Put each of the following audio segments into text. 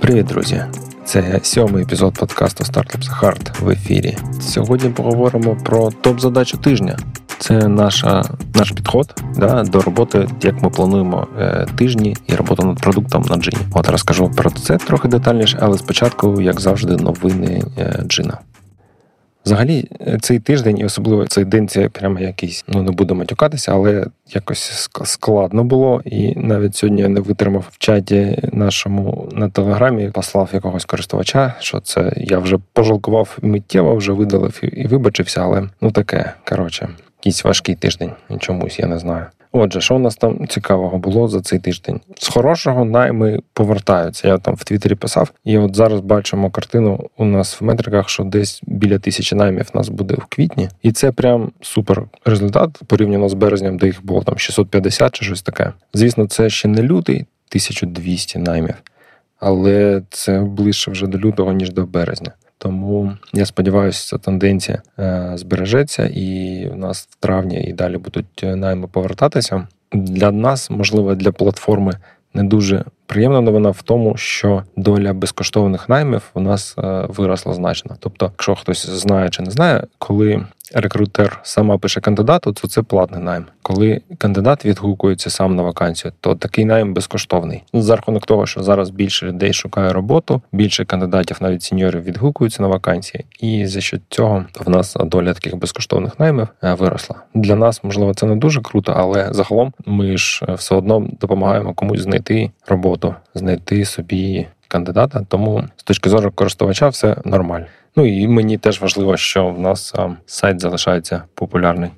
Привіт, друзі! Це сьомий епізод подкасту Startups Hard в ефірі. Сьогодні поговоримо про топ-задачу тижня. Це наша наш підход да, до роботи, як ми плануємо е, тижні і роботу над продуктом на джині. От розкажу про це трохи детальніше, але спочатку, як завжди, новини е, джина. Взагалі, е, цей тиждень, і особливо цей день, це прямо якийсь, ну не буду матюкатися, але якось складно було. І навіть сьогодні я не витримав в чаті нашому на телеграмі, послав якогось користувача, що це я вже пожалкував миттєво, вже видалив і вибачився, але ну таке коротше, якийсь важкий тиждень. Чомусь я не знаю. Отже, що у нас там цікавого було за цей тиждень? З хорошого найми повертаються. Я там в Твіттері писав, і от зараз бачимо картину у нас в метриках, що десь біля тисячі наймів нас буде в квітні, і це прям супер результат порівняно з березням, де їх було там 650 чи щось таке. Звісно, це ще не лютий, 1200 наймів, але це ближче вже до лютого ніж до березня. Тому я сподіваюся, ця тенденція е, збережеться, і в нас в травні і далі будуть е, найми повертатися. Для нас, можливо, для платформи не дуже приємна новина в тому, що доля безкоштовних наймів у нас е, виросла значно. Тобто, якщо хтось знає чи не знає, коли рекрутер сама пише кандидату, то це платний найм. Коли кандидат відгукується сам на вакансію, то такий найм безкоштовний. За рахунок того, що зараз більше людей шукає роботу, більше кандидатів, навіть сіньорів, відгукуються на вакансії, і за що цього в нас доля таких безкоштовних наймів е, виросла. Для нас можливо це не дуже круто, але загалом ми ж е, все одно допомагаємо комусь знайти роботу, знайти собі кандидата. Тому з точки зору користувача все нормально. Ну і мені теж важливо, що в нас сайт залишається популярний.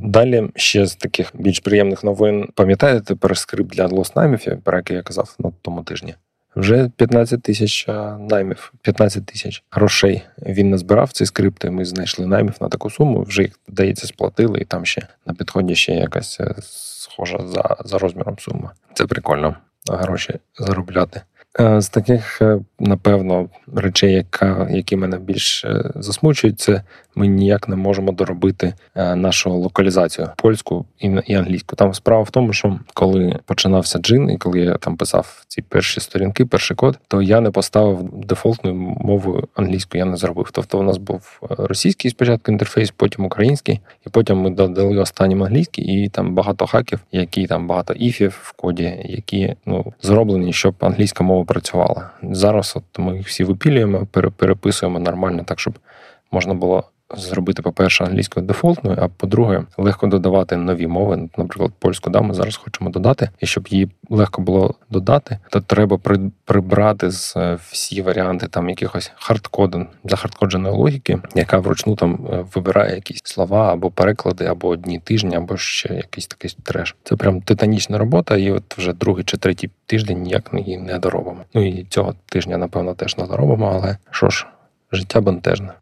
Далі ще з таких більш приємних новин, пам'ятаєте перескрипт для наймів, про який я казав на тому тижні? Вже 15 тисяч наймів, 15 тисяч грошей він назбирав цей скрипт. і Ми знайшли наймів на таку суму. Вже їх здається, сплатили, і там ще на підході ще якась е, схожа за, за розміром сума. Це прикольно гроші заробляти. Е, з таких, е, напевно, речей, яка, які мене більш е, засмучують, це ми ніяк не можемо доробити нашу локалізацію польську і англійську. Там справа в тому, що коли починався джин, і коли я там писав ці перші сторінки, перший код, то я не поставив дефолтною мовою англійську, я не зробив. Тобто, у нас був російський спочатку інтерфейс, потім український, і потім ми додали останнім англійський, і там багато хаків, які там багато іфів в коді, які ну зроблені, щоб англійська мова працювала. Зараз от ми їх всі випілюємо, переписуємо нормально, так щоб можна було. Зробити, по-перше, англійською дефолтною, а по-друге, легко додавати нові мови. Наприклад, польську да, ми зараз хочемо додати, і щоб її легко було додати, то треба прибрати з е, всі варіанти там якихось хардкоден за хардкодженої логіки, яка вручну там е, вибирає якісь слова або переклади, або одні тижні, або ще якийсь такий треш. Це прям титанічна робота, і от вже другий чи третій тиждень ніяк її не доробимо. Ну і цього тижня, напевно, теж не доробимо, але що ж, життя бентежне.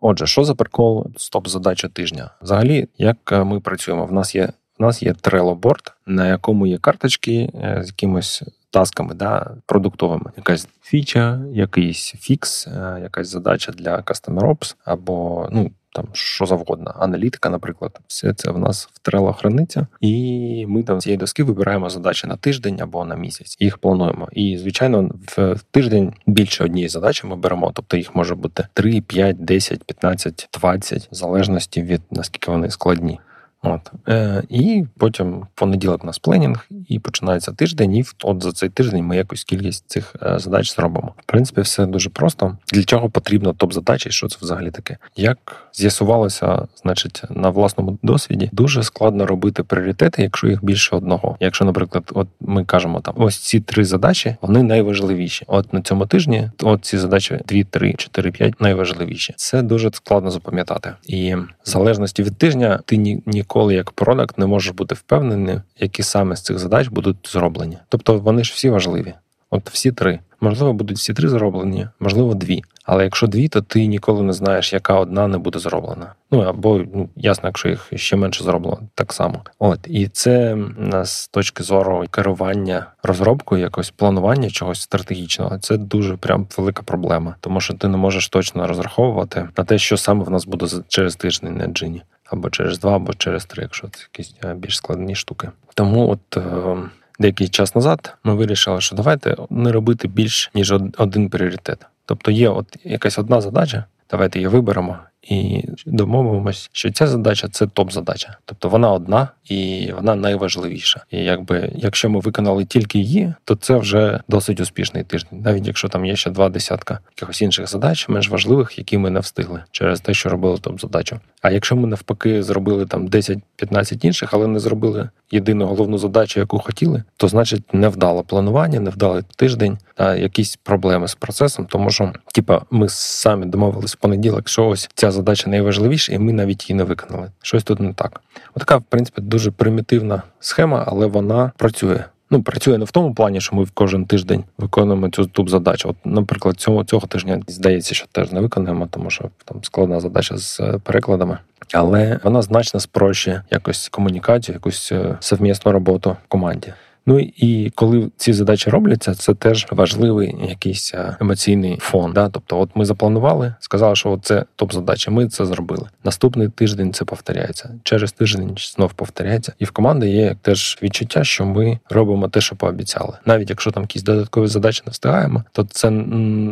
Отже, що за прикол стоп задача тижня? Взагалі, як е, ми працюємо? В нас є в нас є Trello-борд, на якому є карточки е, з якимось тасками, да, продуктовими. Якась фіча, якийсь фікс, е, якась задача для Custom Ops, або ну там що завгодно, аналітика, наприклад, все це в нас в Trello храниться, і ми там цієї доски вибираємо задачі на тиждень або на місяць. Їх плануємо. І звичайно, в тиждень більше однієї задачі ми беремо, тобто їх може бути 3, 5, 10, 15, 20, в залежності від наскільки вони складні. От. Е, І потім понеділок у нас пленінг, і починається тиждень, і от за цей тиждень ми якусь кількість цих е, задач зробимо. В принципі, все дуже просто. Для чого потрібно топ-задачі, що це взагалі таке? Як з'ясувалося, значить, на власному досвіді дуже складно робити пріоритети, якщо їх більше одного. Якщо, наприклад, от ми кажемо там ось ці три задачі, вони найважливіші. От на цьому тижні, от ці задачі 2, 3, 4, 5 найважливіші. Це дуже складно запам'ятати. І в залежності від тижня ти ні ніколи ніколи як продакт не можеш бути впевнений, які саме з цих задач будуть зроблені. Тобто вони ж всі важливі. От всі три. Можливо, будуть всі три зроблені, можливо, дві. Але якщо дві, то ти ніколи не знаєш, яка одна не буде зроблена. Ну або ну ясно, якщо їх ще менше зроблено, так само. От і це з точки зору керування розробкою, якось планування чогось стратегічного. Це дуже прям велика проблема, тому що ти не можеш точно розраховувати на те, що саме в нас буде через тиждень на джині. Або через два, або через три, якщо це якісь е, більш складні штуки. Тому от. Е, деякий час назад ми вирішили, що давайте не робити більш ніж один пріоритет. Тобто є от якась одна задача, давайте її виберемо і домовимось, що ця задача це топ-задача, тобто вона одна і вона найважливіша. І якби якщо ми виконали тільки її, то це вже досить успішний тиждень, навіть якщо там є ще два десятка якихось інших задач, менш важливих, які ми не встигли через те, що робили топ-задачу. А якщо ми навпаки зробили там 10-15 інших, але не зробили єдину головну задачу, яку хотіли, то значить невдало планування, невдалий тиждень та якісь проблеми з процесом, тому що, типа, ми самі домовились в понеділок, що ось ця задача найважливіша, і ми навіть її не виконали. Щось тут не так. Отака, в принципі, дуже примітивна схема, але вона працює. Ну, працює не в тому плані, що ми кожен тиждень виконуємо цю туб задачу. От, наприклад, цього цього тижня здається, що теж не виконуємо, тому що там складна задача з е, перекладами. Але вона значно спрощує якось комунікацію, якусь е, совмісну роботу в команді. Ну і коли ці задачі робляться, це теж важливий якийсь е, емоційний фон. Да? Тобто, от ми запланували, сказали, що це топ-задача. Ми це зробили. Наступний тиждень це повторяється. Через тиждень знов повторяється. І в команди є теж відчуття, що ми робимо те, що пообіцяли. Навіть якщо там якісь додаткові задачі не встигаємо, то це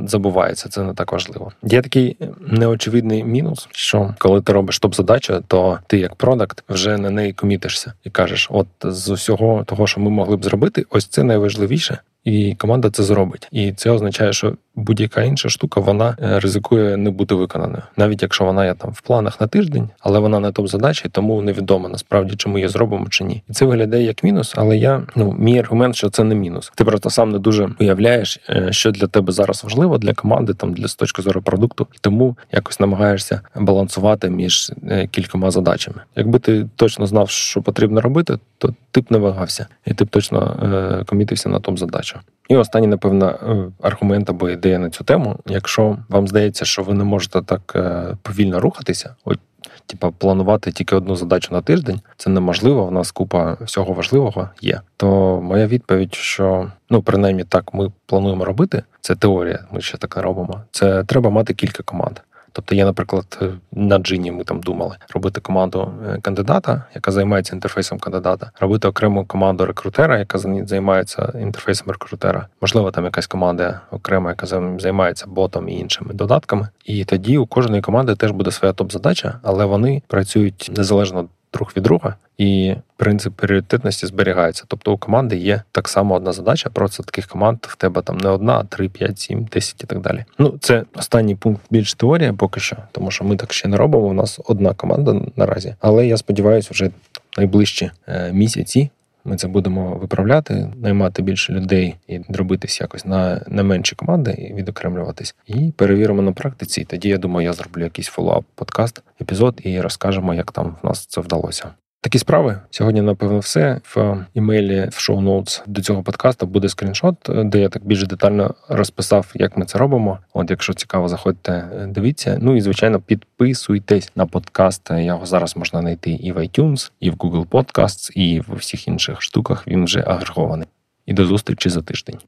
забувається. Це не так важливо. Є такий неочевидний мінус, що коли ти робиш топ-задачу, то ти як продакт вже на неї комітишся і кажеш: от з усього того, що ми могли б зробити, ось це найважливіше, і команда це зробить. І це означає, що будь-яка інша штука вона е, ризикує не бути виконаною, навіть якщо вона є там в планах на тиждень, але вона не топ задачі, тому невідомо насправді чи ми її зробимо чи ні. І це виглядає як мінус, але я ну мій аргумент, що це не мінус. Ти просто сам не дуже уявляєш, е, що для тебе зараз важливо для команди, там для з точки зору продукту, і тому якось намагаєшся балансувати між е, кількома задачами. Якби ти точно знав, що потрібно робити, то ти б не вагався, і ти б точно комітився на топ задачу. І останній, напевно, е, аргумент або ідея на цю тему. Якщо вам здається, що ви не можете так е, повільно рухатися, от типа планувати тільки одну задачу на тиждень, це неможливо. В нас купа всього важливого є. То моя відповідь, що ну принаймні так ми плануємо робити, це теорія. Ми ще так не робимо. Це треба мати кілька команд. Тобто є, наприклад, е, на джині ми там думали робити команду е, кандидата, яка займається інтерфейсом кандидата, робити окрему команду рекрутера, яка займається інтерфейсом рекрутера. Можливо, там якась команда окрема, яка займається ботом і іншими додатками. І тоді у кожної команди теж буде своя топ-задача, але вони працюють незалежно друг від друга, і принцип пріоритетності зберігається. Тобто у команди є так само одна задача, просто таких команд в тебе там не одна, а три, п'ять, сім, десять і так далі. Ну, це останній пункт більш теорія поки що, тому що ми так ще не робимо. У нас одна команда наразі, але я сподіваюся, вже найближчі е, місяці. Ми це будемо виправляти, наймати більше людей і дробитись якось на на менші команди і відокремлюватись. І перевіримо на практиці. Тоді я думаю, я зроблю якийсь follow-up подкаст, епізод і розкажемо, як там в нас це вдалося. Такі справи сьогодні, напевно, все в імейлі в show notes до цього подкасту буде скріншот, де я так більш детально розписав, як ми це робимо. От, якщо цікаво, заходьте, дивіться. Ну і звичайно, підписуйтесь на подкаст. Його зараз можна знайти і в iTunes, і в Google Podcasts, і в всіх інших штуках. Він вже агрегований. І до зустрічі за тиждень.